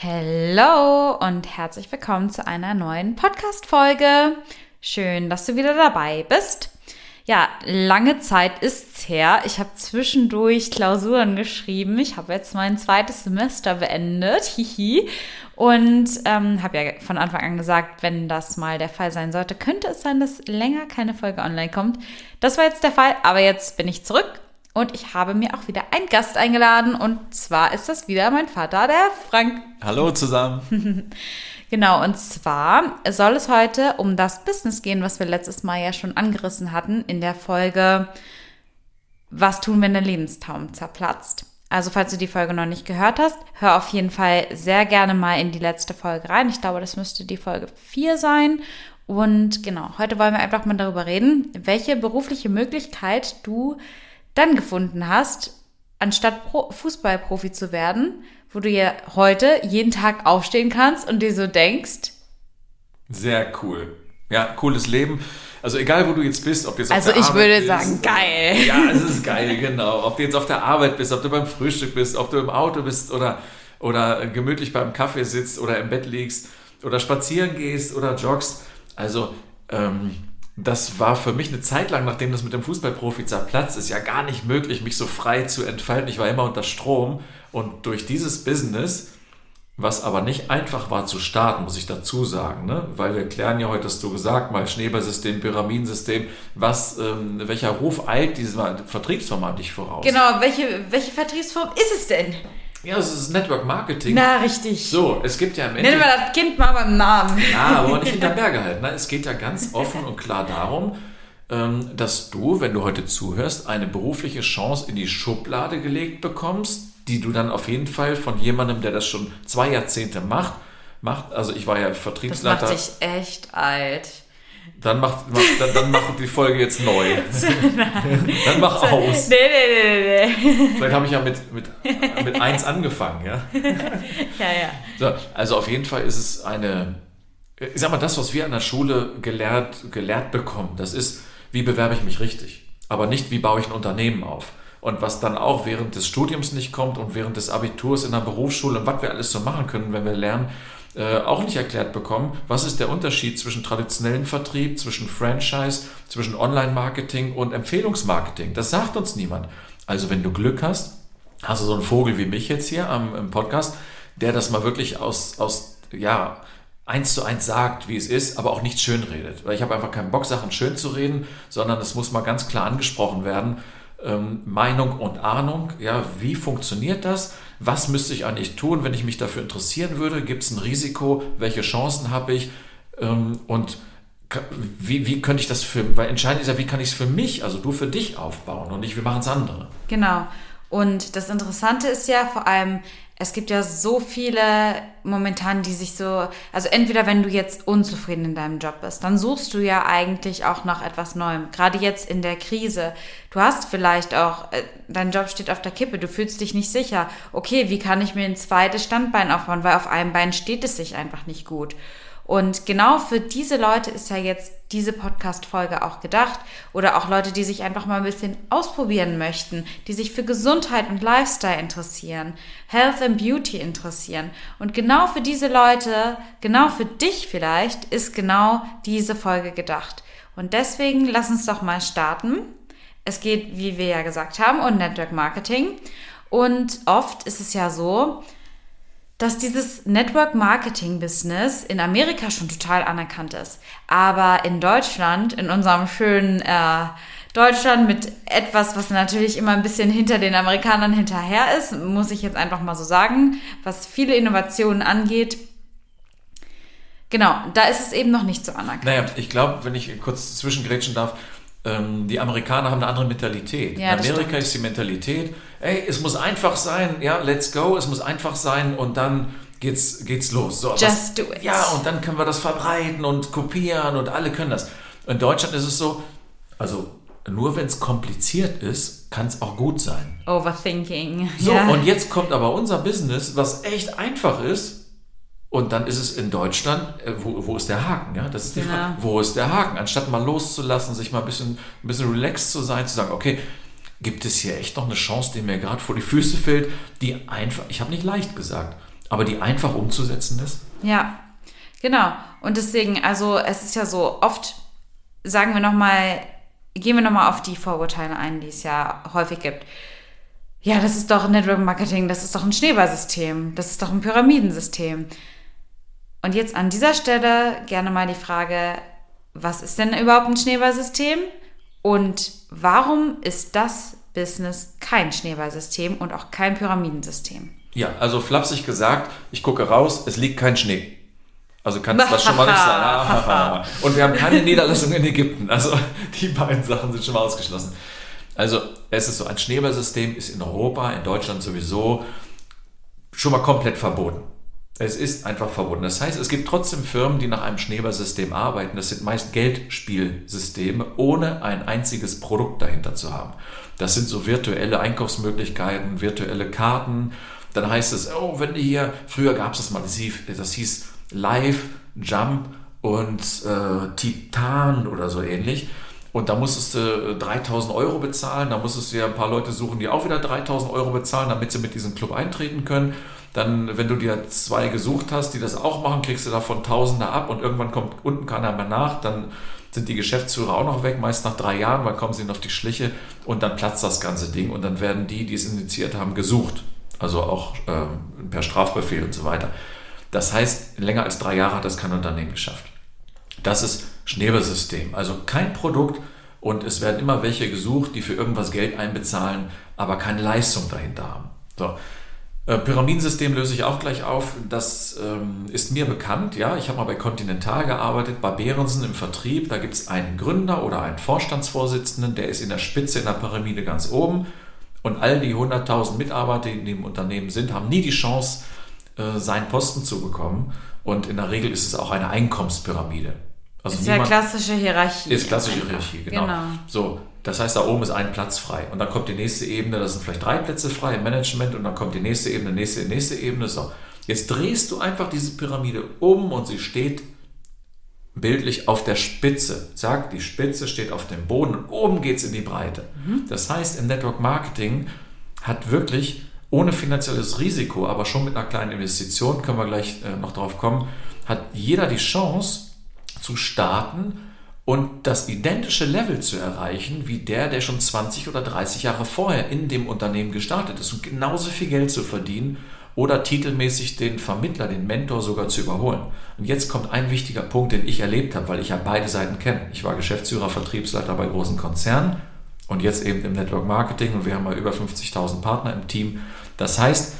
Hello und herzlich willkommen zu einer neuen Podcast-Folge. Schön, dass du wieder dabei bist. Ja, lange Zeit ist's her. Ich habe zwischendurch Klausuren geschrieben. Ich habe jetzt mein zweites Semester beendet. Hihi. Und ähm, habe ja von Anfang an gesagt, wenn das mal der Fall sein sollte, könnte es sein, dass länger keine Folge online kommt. Das war jetzt der Fall, aber jetzt bin ich zurück und ich habe mir auch wieder einen Gast eingeladen und zwar ist das wieder mein Vater, der Frank. Hallo zusammen. genau, und zwar soll es heute um das Business gehen, was wir letztes Mal ja schon angerissen hatten in der Folge Was tun, wenn der Lebenstraum zerplatzt? Also falls du die Folge noch nicht gehört hast, hör auf jeden Fall sehr gerne mal in die letzte Folge rein. Ich glaube, das müsste die Folge 4 sein. Und genau, heute wollen wir einfach mal darüber reden, welche berufliche Möglichkeit du dann gefunden hast, anstatt Pro Fußballprofi zu werden, wo du ja heute jeden Tag aufstehen kannst und dir so denkst. Sehr cool. Ja, cooles Leben. Also egal, wo du jetzt bist, ob jetzt also auf der Arbeit bist. Also ich würde sagen, geil. Ja, es ist geil, genau. Ob du jetzt auf der Arbeit bist, ob du beim Frühstück bist, ob du im Auto bist oder, oder gemütlich beim Kaffee sitzt oder im Bett liegst oder spazieren gehst oder joggst. Also ähm, das war für mich eine Zeit lang, nachdem das mit dem Fußballprofi zerplatzt ist, ja gar nicht möglich, mich so frei zu entfalten. Ich war immer unter Strom und durch dieses Business, was aber nicht einfach war zu starten, muss ich dazu sagen, ne? weil wir klären ja heute, hast du gesagt, mal Schneeballsystem, Pyramidensystem, was, ähm, welcher Ruf eilt dieses Vertriebsform eigentlich voraus? Genau, welche, welche Vertriebsform ist es denn? Ja, es ist Network Marketing. Na, richtig. So, es gibt ja im Endeffekt... Nennen wir das Kind mal beim Namen. Na, aber nicht hinter Berge halten. Ne? Es geht ja ganz offen und klar darum, ähm, dass du, wenn du heute zuhörst, eine berufliche Chance in die Schublade gelegt bekommst, die du dann auf jeden Fall von jemandem, der das schon zwei Jahrzehnte macht, macht. Also ich war ja Vertriebsleiter. Das macht dich echt alt. Dann mach, mach, dann, dann mach die Folge jetzt neu. dann mach aus. Nee, nee, nee, nee. Vielleicht habe ich ja mit, mit, mit eins angefangen, ja? ja, ja. So, also auf jeden Fall ist es eine, ich sag mal, das, was wir an der Schule gelehrt, gelehrt bekommen, das ist, wie bewerbe ich mich richtig, aber nicht, wie baue ich ein Unternehmen auf. Und was dann auch während des Studiums nicht kommt und während des Abiturs in der Berufsschule und was wir alles so machen können, wenn wir lernen, äh, auch nicht erklärt bekommen. Was ist der Unterschied zwischen traditionellem Vertrieb, zwischen Franchise, zwischen Online-Marketing und Empfehlungsmarketing? Das sagt uns niemand. Also wenn du Glück hast, hast du so einen Vogel wie mich jetzt hier am im Podcast, der das mal wirklich aus, aus ja, eins zu eins sagt, wie es ist, aber auch nicht schön redet. Weil ich habe einfach keinen Bock, Sachen schön zu reden, sondern es muss mal ganz klar angesprochen werden. Ähm, Meinung und Ahnung, ja, wie funktioniert das? Was müsste ich eigentlich tun, wenn ich mich dafür interessieren würde? Gibt es ein Risiko? Welche Chancen habe ich? Ähm, und wie, wie könnte ich das für, weil entscheidend ist ja, wie kann ich es für mich, also du für dich aufbauen und nicht, wir machen es andere. Genau. Und das Interessante ist ja vor allem, es gibt ja so viele momentan, die sich so, also entweder wenn du jetzt unzufrieden in deinem Job bist, dann suchst du ja eigentlich auch nach etwas Neuem. Gerade jetzt in der Krise. Du hast vielleicht auch, äh, dein Job steht auf der Kippe, du fühlst dich nicht sicher. Okay, wie kann ich mir ein zweites Standbein aufbauen? Weil auf einem Bein steht es sich einfach nicht gut. Und genau für diese Leute ist ja jetzt diese Podcast-Folge auch gedacht. Oder auch Leute, die sich einfach mal ein bisschen ausprobieren möchten, die sich für Gesundheit und Lifestyle interessieren, Health and Beauty interessieren. Und genau für diese Leute, genau für dich vielleicht, ist genau diese Folge gedacht. Und deswegen lass uns doch mal starten. Es geht, wie wir ja gesagt haben, um Network Marketing. Und oft ist es ja so, dass dieses Network Marketing Business in Amerika schon total anerkannt ist. Aber in Deutschland, in unserem schönen äh, Deutschland mit etwas, was natürlich immer ein bisschen hinter den Amerikanern hinterher ist, muss ich jetzt einfach mal so sagen, was viele Innovationen angeht. Genau, da ist es eben noch nicht so anerkannt. Naja, ich glaube, wenn ich kurz zwischengrätschen darf, die Amerikaner haben eine andere Mentalität. Ja, In Amerika ist die Mentalität, ey, es muss einfach sein, ja, let's go, es muss einfach sein und dann geht's, geht's los. So, Just was, do it. Ja, und dann können wir das verbreiten und kopieren und alle können das. In Deutschland ist es so, also nur wenn es kompliziert ist, kann es auch gut sein. Overthinking. So, yeah. und jetzt kommt aber unser Business, was echt einfach ist, und dann ist es in Deutschland, äh, wo, wo ist der Haken? Ja? Das ist die genau. Frage. Wo ist der Haken? Anstatt mal loszulassen, sich mal ein bisschen, ein bisschen relaxed zu sein, zu sagen, okay, gibt es hier echt noch eine Chance, die mir gerade vor die Füße fällt, die einfach, ich habe nicht leicht gesagt, aber die einfach umzusetzen ist? Ja, genau. Und deswegen, also es ist ja so, oft sagen wir nochmal, gehen wir nochmal auf die Vorurteile ein, die es ja häufig gibt. Ja, das ist doch Network Marketing, das ist doch ein Schneeballsystem, das ist doch ein Pyramidensystem. Und jetzt an dieser Stelle gerne mal die Frage, was ist denn überhaupt ein Schneeballsystem? Und warum ist das Business kein Schneeballsystem und auch kein Pyramidensystem? Ja, also flapsig gesagt, ich gucke raus, es liegt kein Schnee. Also kannst du das schon mal nicht sagen. Und wir haben keine Niederlassung in Ägypten. Also die beiden Sachen sind schon mal ausgeschlossen. Also es ist so, ein Schneeballsystem ist in Europa, in Deutschland sowieso schon mal komplett verboten. Es ist einfach verboten. Das heißt, es gibt trotzdem Firmen, die nach einem Schneeballsystem arbeiten. Das sind meist Geldspielsysteme, ohne ein einziges Produkt dahinter zu haben. Das sind so virtuelle Einkaufsmöglichkeiten, virtuelle Karten. Dann heißt es, oh, wenn die hier, früher gab es das mal, das hieß Live, Jump und äh, Titan oder so ähnlich. Und da musstest du 3000 äh, Euro bezahlen, da musstest du ja ein paar Leute suchen, die auch wieder 3000 Euro bezahlen, damit sie mit diesem Club eintreten können. Dann, wenn du dir zwei gesucht hast, die das auch machen, kriegst du davon Tausende ab und irgendwann kommt unten keiner mehr nach. Dann sind die Geschäftsführer auch noch weg, meist nach drei Jahren, weil kommen sie auf die Schliche und dann platzt das ganze Ding und dann werden die, die es initiiert haben, gesucht. Also auch ähm, per Strafbefehl und so weiter. Das heißt, länger als drei Jahre hat das kein Unternehmen geschafft. Das ist Schneeballsystem. Also kein Produkt und es werden immer welche gesucht, die für irgendwas Geld einbezahlen, aber keine Leistung dahinter haben. So. Äh, Pyramidensystem löse ich auch gleich auf. Das ähm, ist mir bekannt. Ja, ich habe mal bei Continental gearbeitet, bei Behrensen im Vertrieb. Da gibt es einen Gründer oder einen Vorstandsvorsitzenden, der ist in der Spitze in der Pyramide ganz oben. Und all die 100.000 Mitarbeiter, die in dem Unternehmen sind, haben nie die Chance, äh, seinen Posten zu bekommen. Und in der Regel ist es auch eine Einkommenspyramide. Also ist ja klassische Hierarchie. Ist klassische Hierarchie, genau. genau. So, das heißt, da oben ist ein Platz frei. Und dann kommt die nächste Ebene, da sind vielleicht drei Plätze frei im Management und dann kommt die nächste Ebene, nächste, nächste Ebene. So, jetzt drehst du einfach diese Pyramide um und sie steht bildlich auf der Spitze. Sag, die Spitze steht auf dem Boden und oben geht es in die Breite. Mhm. Das heißt, im Network Marketing hat wirklich ohne finanzielles Risiko, aber schon mit einer kleinen Investition, können wir gleich äh, noch drauf kommen, hat jeder die Chance zu starten und das identische Level zu erreichen wie der, der schon 20 oder 30 Jahre vorher in dem Unternehmen gestartet ist und genauso viel Geld zu verdienen oder titelmäßig den Vermittler, den Mentor sogar zu überholen. Und jetzt kommt ein wichtiger Punkt, den ich erlebt habe, weil ich ja beide Seiten kenne. Ich war Geschäftsführer, Vertriebsleiter bei großen Konzernen und jetzt eben im Network Marketing und wir haben mal über 50.000 Partner im Team. Das heißt,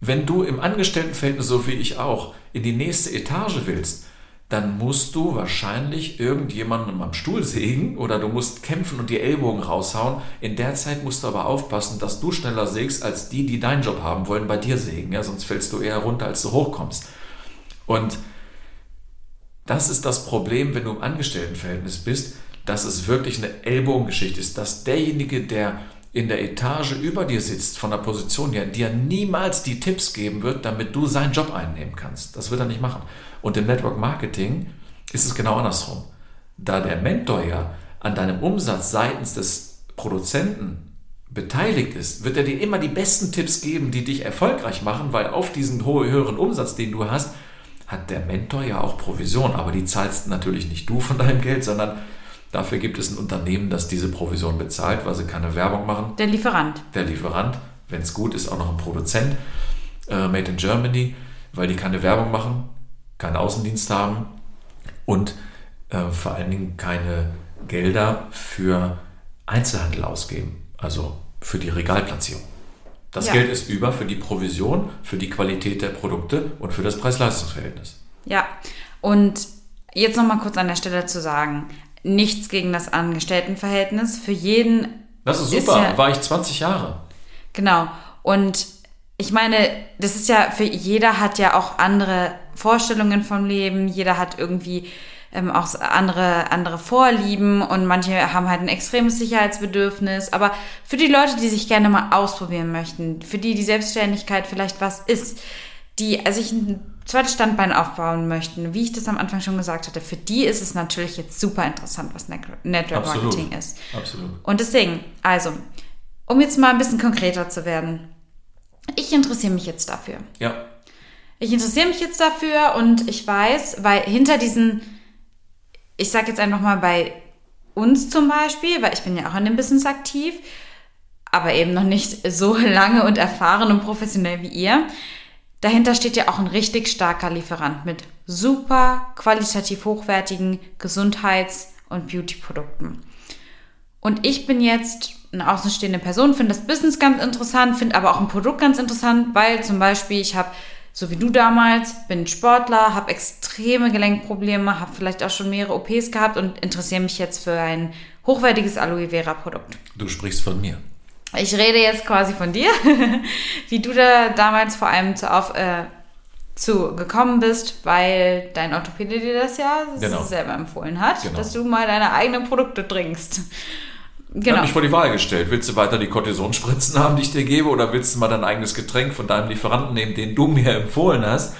wenn du im Angestelltenverhältnis, so wie ich auch, in die nächste Etage willst, dann musst du wahrscheinlich irgendjemanden am Stuhl sägen oder du musst kämpfen und die Ellbogen raushauen. In der Zeit musst du aber aufpassen, dass du schneller sägst, als die, die deinen Job haben wollen, bei dir sägen. Ja, sonst fällst du eher runter, als du hochkommst. Und das ist das Problem, wenn du im Angestelltenverhältnis bist, dass es wirklich eine Ellbogengeschichte ist, dass derjenige, der in der Etage über dir sitzt, von der Position her, dir niemals die Tipps geben wird, damit du seinen Job einnehmen kannst. Das wird er nicht machen. Und im Network Marketing ist es genau andersrum. Da der Mentor ja an deinem Umsatz seitens des Produzenten beteiligt ist, wird er dir immer die besten Tipps geben, die dich erfolgreich machen, weil auf diesen höheren Umsatz, den du hast, hat der Mentor ja auch Provision. Aber die zahlst natürlich nicht du von deinem Geld, sondern Dafür gibt es ein Unternehmen, das diese Provision bezahlt, weil sie keine Werbung machen. Der Lieferant. Der Lieferant, wenn es gut ist, auch noch ein Produzent, äh, Made in Germany, weil die keine Werbung machen, keinen Außendienst haben und äh, vor allen Dingen keine Gelder für Einzelhandel ausgeben, also für die Regalplatzierung. Das ja. Geld ist über für die Provision, für die Qualität der Produkte und für das Preis-Leistungs-Verhältnis. Ja, und jetzt nochmal kurz an der Stelle zu sagen, nichts gegen das Angestelltenverhältnis. Für jeden. Das ist super, ist ja, war ich 20 Jahre. Genau. Und ich meine, das ist ja für jeder hat ja auch andere Vorstellungen vom Leben, jeder hat irgendwie ähm, auch andere, andere Vorlieben und manche haben halt ein extremes Sicherheitsbedürfnis. Aber für die Leute, die sich gerne mal ausprobieren möchten, für die die Selbstständigkeit vielleicht was ist, die also ich ein zweites Standbein aufbauen möchten, wie ich das am Anfang schon gesagt hatte, für die ist es natürlich jetzt super interessant, was Network Marketing ist. Absolut. Und deswegen, also, um jetzt mal ein bisschen konkreter zu werden. ich interessiere mich jetzt dafür. Ja. Ich interessiere mich jetzt dafür und ich weiß, weil hinter diesen, ich sage jetzt einfach mal bei uns zum Beispiel, weil ich bin ja auch in dem Business aktiv, aber eben noch nicht so lange und erfahren und professionell wie ihr. Dahinter steht ja auch ein richtig starker Lieferant mit super qualitativ hochwertigen Gesundheits- und Beauty-Produkten. Und ich bin jetzt eine außenstehende Person, finde das Business ganz interessant, finde aber auch ein Produkt ganz interessant, weil zum Beispiel ich habe, so wie du damals, bin Sportler, habe extreme Gelenkprobleme, habe vielleicht auch schon mehrere OPs gehabt und interessiere mich jetzt für ein hochwertiges Aloe Vera Produkt. Du sprichst von mir. Ich rede jetzt quasi von dir, wie du da damals vor allem zu, auf, äh, zu gekommen bist, weil dein Orthopäde dir das ja Genau. selber empfohlen hat, Genau. dass du mal deine eigenen Produkte trinkst. Ich Genau. habe mich vor die Wahl gestellt. Willst du weiter die Cortisonspritzen haben, die ich dir gebe, oder willst du mal dein eigenes Getränk von deinem Lieferanten nehmen, den du mir empfohlen hast?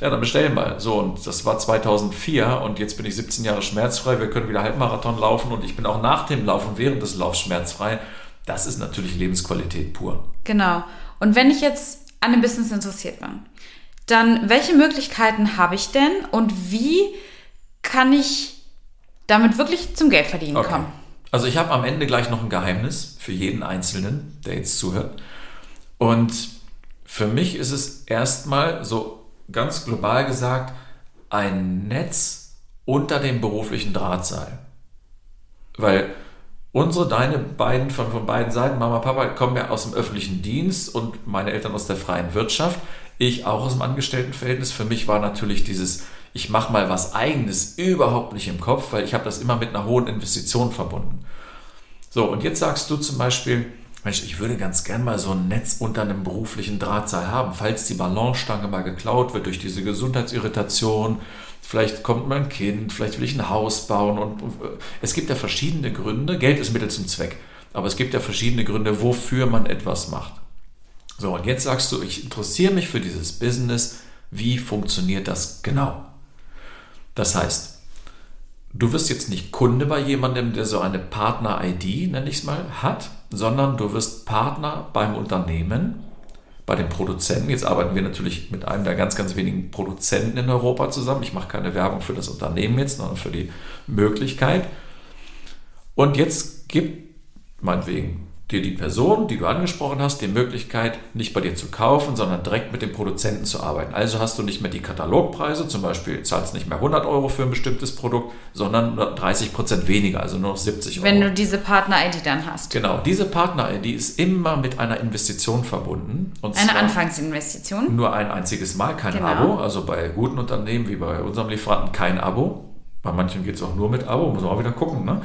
Ja, dann bestell mal. So, und das war 2004 und jetzt bin ich 17 Jahre schmerzfrei. Wir können wieder Halbmarathon laufen und ich bin auch nach dem Laufen während des Laufs schmerzfrei. Das ist natürlich Lebensqualität pur. Genau. Und wenn ich jetzt an dem Business interessiert bin, dann welche Möglichkeiten habe ich denn und wie kann ich damit wirklich zum Geld verdienen Okay. kommen? Also ich habe am Ende gleich noch ein Geheimnis für jeden Einzelnen, der jetzt zuhört. Und für mich ist es erstmal so ganz global gesagt ein Netz unter dem beruflichen Drahtseil. Weil unsere, deine beiden von, von beiden Seiten, Mama, Papa, kommen ja aus dem öffentlichen Dienst und meine Eltern aus der freien Wirtschaft. Ich auch aus dem Angestelltenverhältnis. Für mich war natürlich dieses, ich mache mal was eigenes überhaupt nicht im Kopf, weil ich habe das immer mit einer hohen Investition verbunden. So, und jetzt sagst du zum Beispiel, Mensch, ich würde ganz gern mal so ein Netz unter einem beruflichen Drahtseil haben, falls die Ballonstange mal geklaut wird durch diese Gesundheitsirritation. Vielleicht kommt mal ein Kind, vielleicht will ich ein Haus bauen und äh, es gibt ja verschiedene Gründe. Geld ist Mittel zum Zweck, aber es gibt ja verschiedene Gründe, wofür man etwas macht. So, und jetzt sagst du, ich interessiere mich für dieses Business. Wie funktioniert das genau? Das heißt, du wirst jetzt nicht Kunde bei jemandem, der so eine Partner-ID, nenne ich es mal, hat, sondern du wirst Partner beim Unternehmen, bei den Produzenten. Jetzt arbeiten wir natürlich mit einem der ganz, ganz wenigen Produzenten in Europa zusammen. Ich mache keine Werbung für das Unternehmen jetzt, sondern für die Möglichkeit. Und jetzt gibt meinetwegen dir die Person, die du angesprochen hast, die Möglichkeit, nicht bei dir zu kaufen, sondern direkt mit dem Produzenten zu arbeiten. Also hast du nicht mehr die Katalogpreise, zum Beispiel zahlst nicht mehr 100 Euro für ein bestimmtes Produkt, sondern nur 30 Prozent weniger, also nur noch 70 Euro. Wenn du diese Partner-ID dann hast. genau, diese Partner-ID ist immer mit einer Investition verbunden. Und Eine Anfangsinvestition. nur ein einziges Mal, kein Genau. Abo. Also bei guten Unternehmen wie bei unserem Lieferanten kein Abo. Bei manchen geht es auch nur mit Abo, muss man auch wieder gucken. Ne?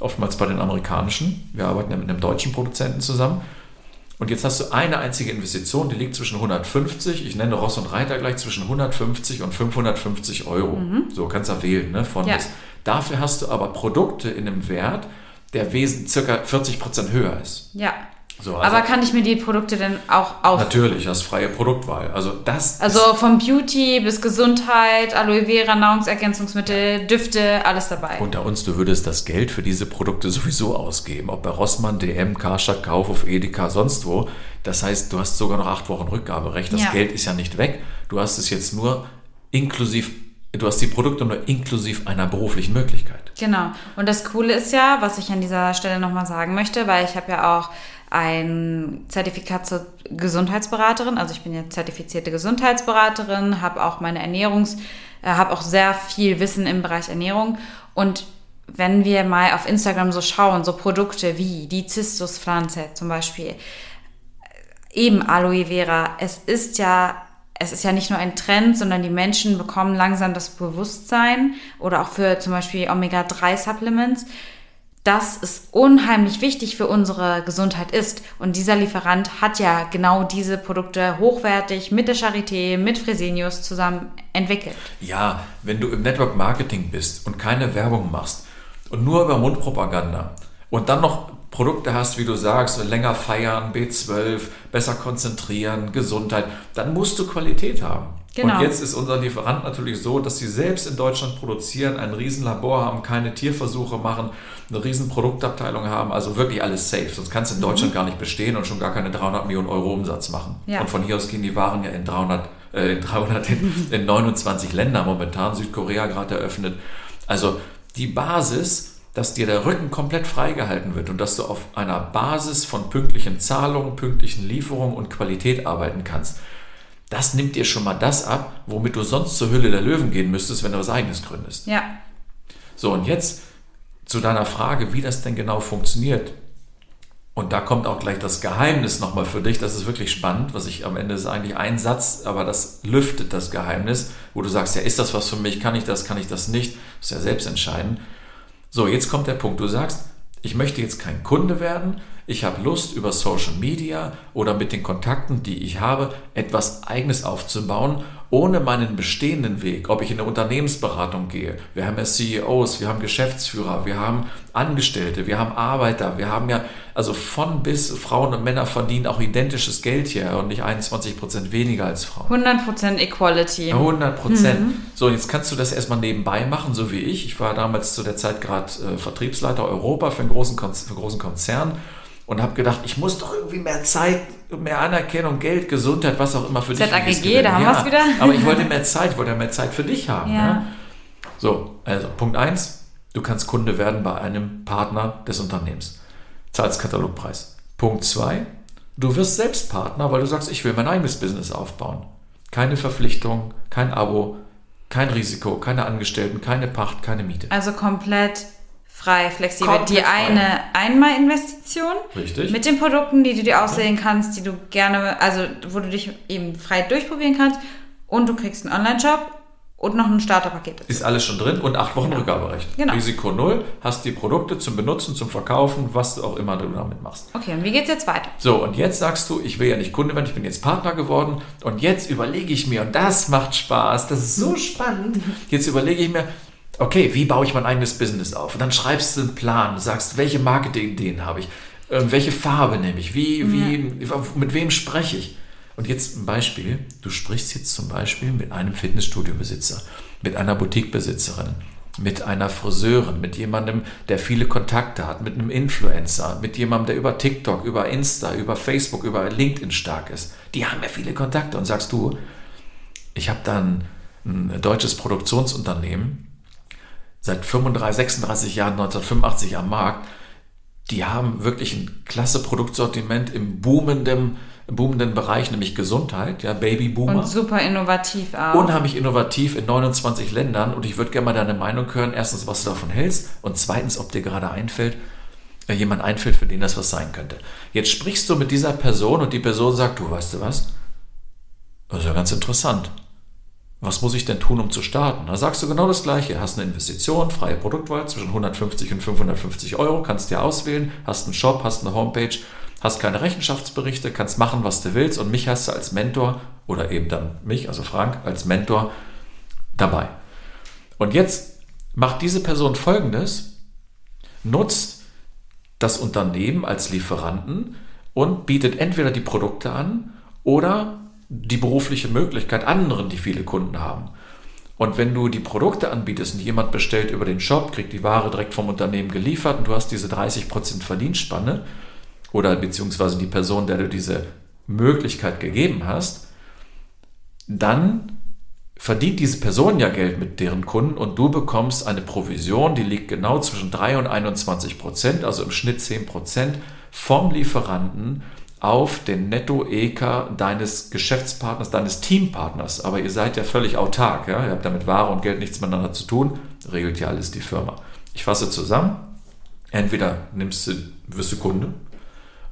Oftmals bei den amerikanischen. Wir arbeiten ja mit einem deutschen Produzenten zusammen. Und jetzt hast du eine einzige Investition, die liegt zwischen 150, ich nenne Ross und Reiter gleich, zwischen 150 und 550 Euro. So kannst du wählen, ne? Von Mhm. Ja. Dafür hast du aber Produkte in einem Wert, der wesentlich circa 40 Prozent höher ist. Ja. So, also Aber kann ich mir die Produkte denn auch auf? natürlich, hast freie Produktwahl. Also das Also von Beauty bis Gesundheit, Aloe Vera, Nahrungsergänzungsmittel, Düfte, alles dabei. Unter uns, du würdest das Geld für diese Produkte sowieso ausgeben. Ob bei Rossmann, DM, Karstadt, Kaufhof, Edeka, sonst wo. Das heißt, du hast sogar noch acht Wochen Rückgaberecht. Das Ja. Geld ist ja nicht weg. Du hast es jetzt nur inklusiv, du hast die Produkte nur inklusiv einer beruflichen Möglichkeit. Genau. Und das Coole ist ja, was ich an dieser Stelle nochmal sagen möchte, weil ich habe ja auch ein Zertifikat zur Gesundheitsberaterin, also ich bin ja zertifizierte Gesundheitsberaterin, habe auch meine Ernährungs, äh, habe auch sehr viel Wissen im Bereich Ernährung. Und wenn wir mal auf Instagram so schauen, so Produkte wie die Zistuspflanze zum Beispiel, eben Aloe Vera, es ist ja, es ist ja nicht nur ein Trend, sondern die Menschen bekommen langsam das Bewusstsein oder auch für zum Beispiel Omega-3-Supplements, dass es unheimlich wichtig für unsere Gesundheit ist. Und dieser Lieferant hat ja genau diese Produkte hochwertig mit der Charité, mit Fresenius zusammen entwickelt. Ja, wenn du im Network Marketing bist und keine Werbung machst und nur über Mundpropaganda und dann noch Produkte hast, wie du sagst, länger feiern, B12, besser konzentrieren, Gesundheit, dann musst du Qualität haben. Genau. Und jetzt ist unser Lieferant natürlich so, dass sie selbst in Deutschland produzieren, ein Riesenlabor haben, keine Tierversuche machen, eine riesen Produktabteilung haben, also wirklich alles safe. Sonst kannst du in Deutschland mhm. gar nicht bestehen und schon gar keine 300 Millionen Euro Umsatz machen. Ja. Und von hier aus gehen die Waren ja in 300, äh, in, 300 in, in 29 Länder momentan, Südkorea gerade eröffnet. Also die Basis dass dir der Rücken komplett freigehalten wird und dass du auf einer Basis von pünktlichen Zahlungen, pünktlichen Lieferungen und Qualität arbeiten kannst. Das nimmt dir schon mal das ab, womit du sonst zur Hülle der Löwen gehen müsstest, wenn du was eigenes gründest. Ja. So, und jetzt zu deiner Frage, wie das denn genau funktioniert. Und da kommt auch gleich das Geheimnis nochmal für dich. Das ist wirklich spannend, was ich am Ende ist eigentlich ein Satz, aber das lüftet das Geheimnis, wo du sagst, ja, ist das was für mich? Kann ich das? Kann ich das nicht? Das ist ja selbst entscheiden. So, jetzt kommt der Punkt. Du sagst, ich möchte jetzt kein Kunde werden. Ich habe Lust, über Social Media oder mit den Kontakten, die ich habe, etwas Eigenes aufzubauen ohne meinen bestehenden Weg, ob ich in eine Unternehmensberatung gehe, wir haben ja CEOs, wir haben Geschäftsführer, wir haben Angestellte, wir haben Arbeiter, wir haben ja, also von bis Frauen und Männer verdienen auch identisches Geld hier und nicht 21 Prozent weniger als Frauen. 100 Prozent Equality. 100 Prozent. Mhm. So, jetzt kannst du das erstmal nebenbei machen, so wie ich. Ich war damals zu der Zeit gerade äh, Vertriebsleiter Europa für einen großen, Konz für einen großen Konzern und habe gedacht, ich muss doch irgendwie mehr Zeit, mehr Anerkennung, Geld, Gesundheit, was auch immer für ZAGG, dich. ZAGG, da haben ja, wir es wieder. aber ich wollte mehr Zeit, ich wollte mehr Zeit für dich haben. Ja. Ne? So, also Punkt 1, du kannst Kunde werden bei einem Partner des Unternehmens. Zahlst Katalogpreis. Punkt 2, du wirst selbst Partner, weil du sagst, ich will mein eigenes Business aufbauen. Keine Verpflichtung, kein Abo, kein Risiko, keine Angestellten, keine Pacht, keine Miete. Also komplett frei, flexibel. Komplett die eine Einmalinvestition Richtig. mit den Produkten, die du dir auswählen kannst, die du gerne, also wo du dich eben frei durchprobieren kannst und du kriegst einen Online-Shop und noch ein Starterpaket. Ist alles schon drin und acht Wochen genau. Rückgaberecht. Genau. Risiko null, hast die Produkte zum Benutzen, zum Verkaufen, was auch immer du damit machst. Okay, und wie geht's jetzt weiter? So, und jetzt sagst du, ich will ja nicht Kunde werden, ich bin jetzt Partner geworden und jetzt überlege ich mir, und das macht Spaß, das ist so spannend, jetzt überlege ich mir, okay, wie baue ich mein eigenes Business auf? Und dann schreibst du einen Plan, sagst, welche Marketing-Ideen habe ich, äh, welche Farbe nehme ich, wie, wie, mit wem spreche ich? Und jetzt ein Beispiel, du sprichst jetzt zum Beispiel mit einem Fitnessstudio-Besitzer, mit einer Boutique-Besitzerin, mit einer Friseurin, mit jemandem, der viele Kontakte hat, mit einem Influencer, mit jemandem, der über TikTok, über Insta, über Facebook, über LinkedIn stark ist. Die haben ja viele Kontakte und sagst du, ich habe dann ein deutsches Produktionsunternehmen, seit 35, 36 Jahren, 1985 am Markt. Die haben wirklich ein klasse Produktsortiment im boomenden, boomenden Bereich, nämlich Gesundheit, ja, Babyboomer. Und super innovativ auch. Unheimlich innovativ in 29 Ländern. Und ich würde gerne mal deine Meinung hören. Erstens, was du davon hältst. Und zweitens, ob dir gerade einfällt, äh, jemand einfällt, für den das was sein könnte. Jetzt sprichst du mit dieser Person und die Person sagt, du weißt du was? Das ist ja ganz interessant. Was muss ich denn tun, um zu starten? Da sagst du genau das Gleiche. Hast eine Investition, freie Produktwahl zwischen 150 und 550 Euro, kannst dir auswählen, hast einen Shop, hast eine Homepage, hast keine Rechenschaftsberichte, kannst machen, was du willst und mich hast du als Mentor oder eben dann mich, also Frank, als Mentor dabei. Und jetzt macht diese Person folgendes, nutzt das Unternehmen als Lieferanten und bietet entweder die Produkte an oder die berufliche Möglichkeit anderen, die viele Kunden haben. Und wenn du die Produkte anbietest und jemand bestellt über den Shop, kriegt die Ware direkt vom Unternehmen geliefert und du hast diese 30% Verdienstspanne oder beziehungsweise die Person, der du diese Möglichkeit gegeben hast, dann verdient diese Person ja Geld mit deren Kunden und du bekommst eine Provision, die liegt genau zwischen 3 und 21 Prozent, also im Schnitt 10 Prozent vom Lieferanten auf den Netto-EK deines Geschäftspartners, deines Teampartners. Aber ihr seid ja völlig autark. Ja? Ihr habt damit Ware und Geld nichts miteinander zu tun. Regelt ja alles die Firma. Ich fasse zusammen. Entweder nimmst du, wirst du Kunde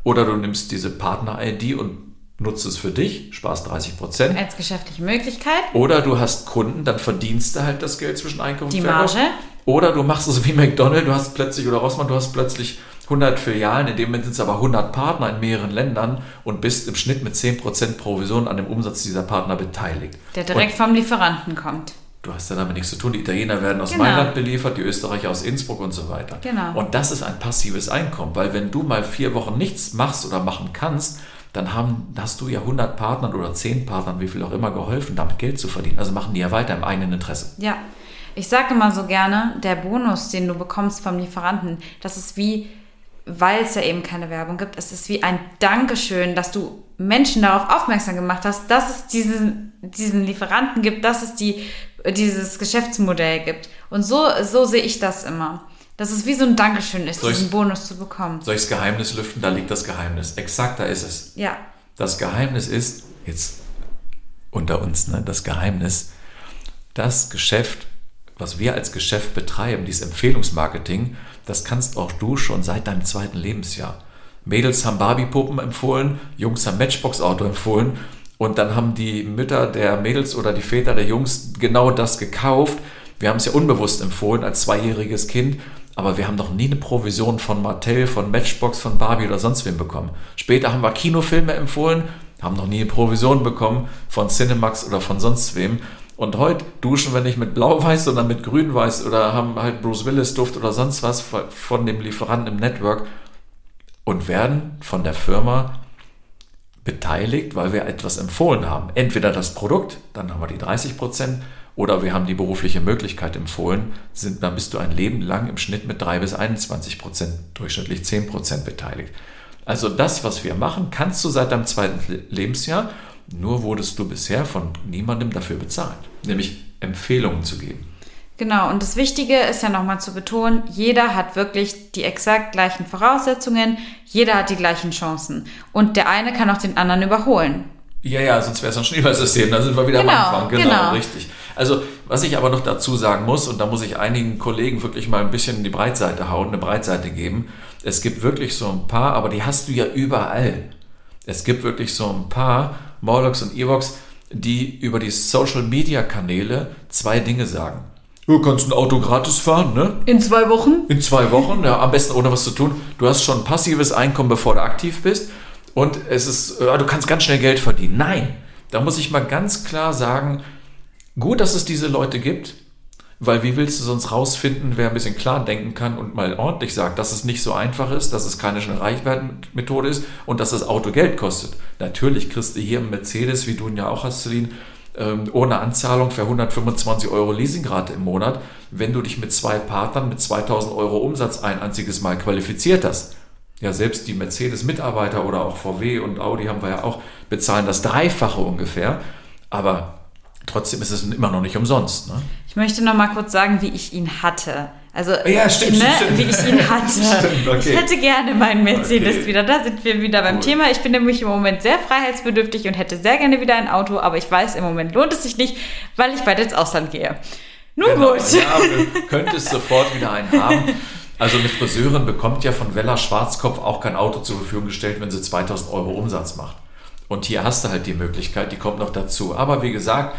oder du nimmst diese Partner-ID und nutzt es für dich, sparst 30 Prozent. Als geschäftliche Möglichkeit. Oder du hast Kunden, dann verdienst du halt das Geld zwischen Einkommen und Verkauf. Die Marge. Oder du machst es wie McDonald's, du hast plötzlich, oder Rossmann, du hast plötzlich 100 Filialen, in dem Moment sind es aber 100 Partner in mehreren Ländern und bist im Schnitt mit 10% Provision an dem Umsatz dieser Partner beteiligt. Der direkt und, vom Lieferanten kommt. Du hast ja damit nichts zu tun. Die Italiener werden aus Genau. Mailand beliefert, die Österreicher aus Innsbruck und so weiter. Genau. Und das ist ein passives Einkommen, weil wenn du mal vier Wochen nichts machst oder machen kannst, dann haben, hast du ja 100 Partnern oder 10 Partnern, wie viel auch immer, geholfen, damit Geld zu verdienen. Also machen die ja weiter im eigenen Interesse. Ja, ich sage immer so gerne, der Bonus, den du bekommst vom Lieferanten, das ist wie, weil es ja eben keine Werbung gibt, es ist wie ein Dankeschön, dass du Menschen darauf aufmerksam gemacht hast, dass es diesen, diesen Lieferanten gibt, dass es die, dieses Geschäftsmodell gibt. Und so, so sehe ich das immer. Dass es wie so ein Dankeschön ist, diesen Bonus zu bekommen. Soll ich das Geheimnis lüften? Da liegt das Geheimnis. Exakt, da ist es. Ja, Das Geheimnis ist, jetzt unter uns, ne, das Geheimnis, das Geschäft, was wir als Geschäft betreiben, dieses Empfehlungsmarketing, das kannst auch du schon seit deinem zweiten Lebensjahr. Mädels haben Barbie-Puppen empfohlen, Jungs haben Matchbox-Auto empfohlen und dann haben die Mütter der Mädels oder die Väter der Jungs genau das gekauft. Wir haben es ja unbewusst empfohlen als zweijähriges Kind, aber wir haben noch nie eine Provision von Mattel, von Matchbox, von Barbie oder sonst wem bekommen. Später haben wir Kinofilme empfohlen, haben noch nie eine Provision bekommen von Cinemax oder von sonst wem. Und heute duschen wir nicht mit Blau-Weiß, sondern mit Grün-Weiß oder haben halt Bruce Willis-Duft oder sonst was von dem Lieferanten im Network und werden von der Firma beteiligt, weil wir etwas empfohlen haben. Entweder das Produkt, dann haben wir die 30 Prozent, oder wir haben die berufliche Möglichkeit empfohlen, sind, dann bist du ein Leben lang im Schnitt mit 3 bis 21 Prozent, durchschnittlich 10 Prozent beteiligt. Also das, was wir machen, kannst du seit deinem zweiten Le- Lebensjahr, nur wurdest du bisher von niemandem dafür bezahlt, nämlich Empfehlungen zu geben. Genau, und das Wichtige ist ja nochmal zu betonen, jeder hat wirklich die exakt gleichen Voraussetzungen, jeder hat die gleichen Chancen. Und der eine kann auch den anderen überholen. Ja, ja, sonst wäre es ein Schneeballsystem, da sind wir wieder Genau, am Anfang. Genau, genau. richtig. Also, was ich aber noch dazu sagen muss, und da muss ich einigen Kollegen wirklich mal ein bisschen in die Breitseite hauen, eine Breitseite geben. Es gibt wirklich so ein paar, aber die hast du ja überall. Es gibt wirklich so ein paar Morlocks und Evox, die über die Social Media Kanäle zwei Dinge sagen. Du kannst ein Auto gratis fahren, ne? In zwei Wochen? In zwei Wochen, ja, am besten ohne was zu tun. Du hast schon passives Einkommen, bevor du aktiv bist. Und es ist, du kannst ganz schnell Geld verdienen. Nein, da muss ich mal ganz klar sagen, gut, dass es diese Leute gibt, weil wie willst du sonst rausfinden, wer ein bisschen klar denken kann und mal ordentlich sagt, dass es nicht so einfach ist, dass es keine schnelle Reichweitenmethode ist und dass das Auto Geld kostet. Natürlich kriegst du hier einen Mercedes, wie du ihn ja auch hast, Celine, ähm, ohne Anzahlung für 125 Euro Leasingrate im Monat, wenn du dich mit zwei Partnern mit 2000 Euro Umsatz ein einziges Mal qualifiziert hast. Ja, selbst die Mercedes-Mitarbeiter oder auch VW und Audi haben wir ja auch, bezahlen das Dreifache ungefähr. Aber trotzdem ist es immer noch nicht umsonst. Ne? Ich möchte noch mal kurz sagen, wie ich ihn hatte. Also, Ja, stimmt, ne, stimmt, wie ich ihn hatte. Stimmt, okay. Ich hätte gerne meinen Mercedes Okay. wieder. Da sind wir wieder beim Cool. Thema. Ich bin nämlich im Moment sehr freiheitsbedürftig und hätte sehr gerne wieder ein Auto, aber ich weiß, im Moment lohnt es sich nicht, weil ich bald ins Ausland gehe. Nun Genau, gut. Ja, du könntest sofort wieder einen haben. Also eine Friseurin bekommt ja von Wella Schwarzkopf auch kein Auto zur Verfügung gestellt, wenn sie 2000 Euro Umsatz macht. Und hier hast du halt die Möglichkeit, die kommt noch dazu. Aber wie gesagt,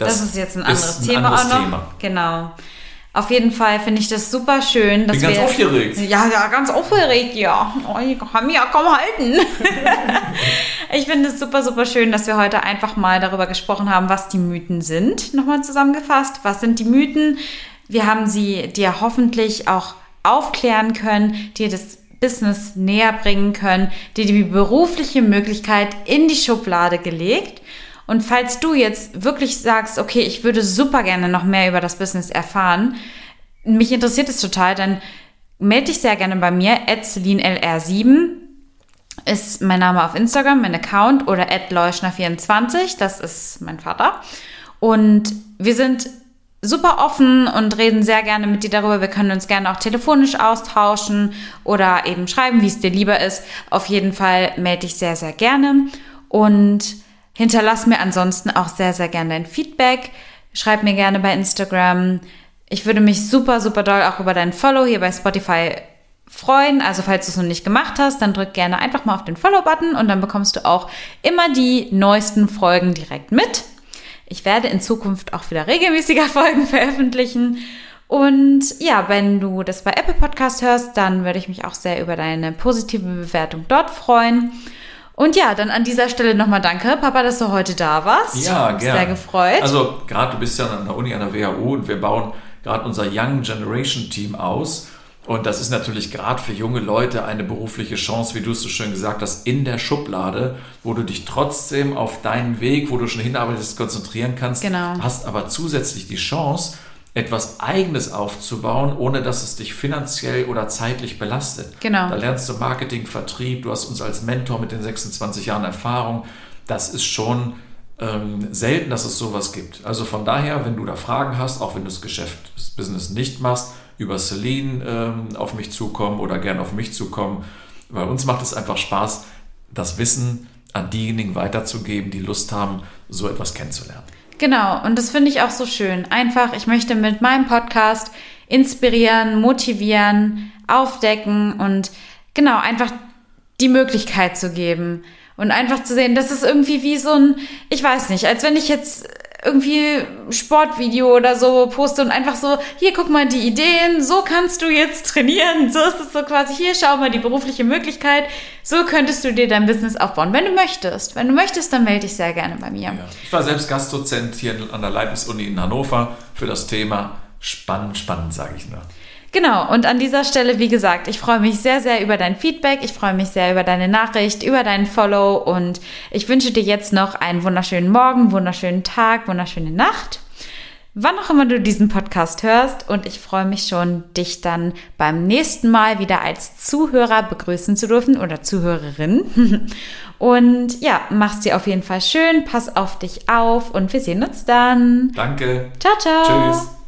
das, Das ist jetzt ein anderes ein Thema anderes auch noch. Thema. Genau. Auf jeden Fall finde ich das super schön, dass Bin ganz wir aufgeregt. Ja, ja, ganz aufgeregt, ja. Oh, ich kann mich ja kaum halten. ich finde es super, super schön, dass wir heute einfach mal darüber gesprochen haben, was die Mythen sind. Nochmal zusammengefasst. Was sind die Mythen? Wir haben sie dir hoffentlich auch aufklären können, dir das Business näher bringen können, dir die berufliche Möglichkeit in die Schublade gelegt. Und falls du jetzt wirklich sagst, okay, ich würde super gerne noch mehr über das Business erfahren, mich interessiert es total, dann melde dich sehr gerne bei mir, LR7 ist mein Name auf Instagram, mein Account oder leuschner24, das ist mein Vater. Und wir sind super offen und reden sehr gerne mit dir darüber. Wir können uns gerne auch telefonisch austauschen oder eben schreiben, wie es dir lieber ist. Auf jeden Fall melde dich sehr, sehr gerne und hinterlass mir ansonsten auch sehr, sehr gerne dein Feedback. Schreib mir gerne bei Instagram. Ich würde mich super, super doll auch über dein Follow hier bei Spotify freuen. Also falls du es noch nicht gemacht hast, dann drück gerne einfach mal auf den Follow-Button und dann bekommst du auch immer die neuesten Folgen direkt mit. Ich werde in Zukunft auch wieder regelmäßiger Folgen veröffentlichen. Und ja, wenn du das bei Apple Podcast hörst, dann würde ich mich auch sehr über deine positive Bewertung dort freuen. Und ja, dann an dieser Stelle nochmal danke, Papa, dass du heute da warst. Ja, gerne. Sehr gefreut. Also gerade du bist ja an der Uni, an der WHU und wir bauen gerade unser Young Generation Team aus. Und das ist natürlich gerade für junge Leute eine berufliche Chance, wie du es so schön gesagt hast, in der Schublade, wo du dich trotzdem auf deinen Weg, wo du schon hinarbeitest, konzentrieren kannst. Genau. Hast aber zusätzlich die Chance, etwas Eigenes aufzubauen, ohne dass es dich finanziell oder zeitlich belastet. Genau. Da lernst du Marketing, Vertrieb, du hast uns als Mentor mit den 26 Jahren Erfahrung. Das ist schon ähm, selten, dass es sowas gibt. Also von daher, wenn du da Fragen hast, auch wenn du das Geschäft, das Business nicht machst, über Celine ähm, auf mich zukommen oder gern auf mich zukommen. Bei uns macht es einfach Spaß, das Wissen an diejenigen weiterzugeben, die Lust haben, so etwas kennenzulernen. Genau, und das finde ich auch so schön. Einfach, ich möchte mit meinem Podcast inspirieren, motivieren, aufdecken und genau, einfach die Möglichkeit zu geben. Und einfach zu sehen, das ist irgendwie wie so ein, ich weiß nicht, als wenn ich jetzt irgendwie Sportvideo oder so poste und einfach so, hier guck mal die Ideen, so kannst du jetzt trainieren, so ist es so quasi, hier schau mal die berufliche Möglichkeit, so könntest du dir dein Business aufbauen, wenn du möchtest. Wenn du möchtest, dann melde dich sehr gerne bei mir. Ja. Ich war selbst Gastdozent hier an der Leibniz-Uni in Hannover für das Thema spannend, spannend, sage ich nur. Genau, und an dieser Stelle, wie gesagt, ich freue mich sehr, sehr über dein Feedback, ich freue mich sehr über deine Nachricht, über deinen Follow und ich wünsche dir jetzt noch einen wunderschönen Morgen, wunderschönen Tag, wunderschöne Nacht. Wann auch immer du diesen Podcast hörst und ich freue mich schon, dich dann beim nächsten Mal wieder als Zuhörer begrüßen zu dürfen oder Zuhörerin. Und ja, mach's dir auf jeden Fall schön, pass auf dich auf und wir sehen uns dann. Danke. Ciao, ciao. Tschüss.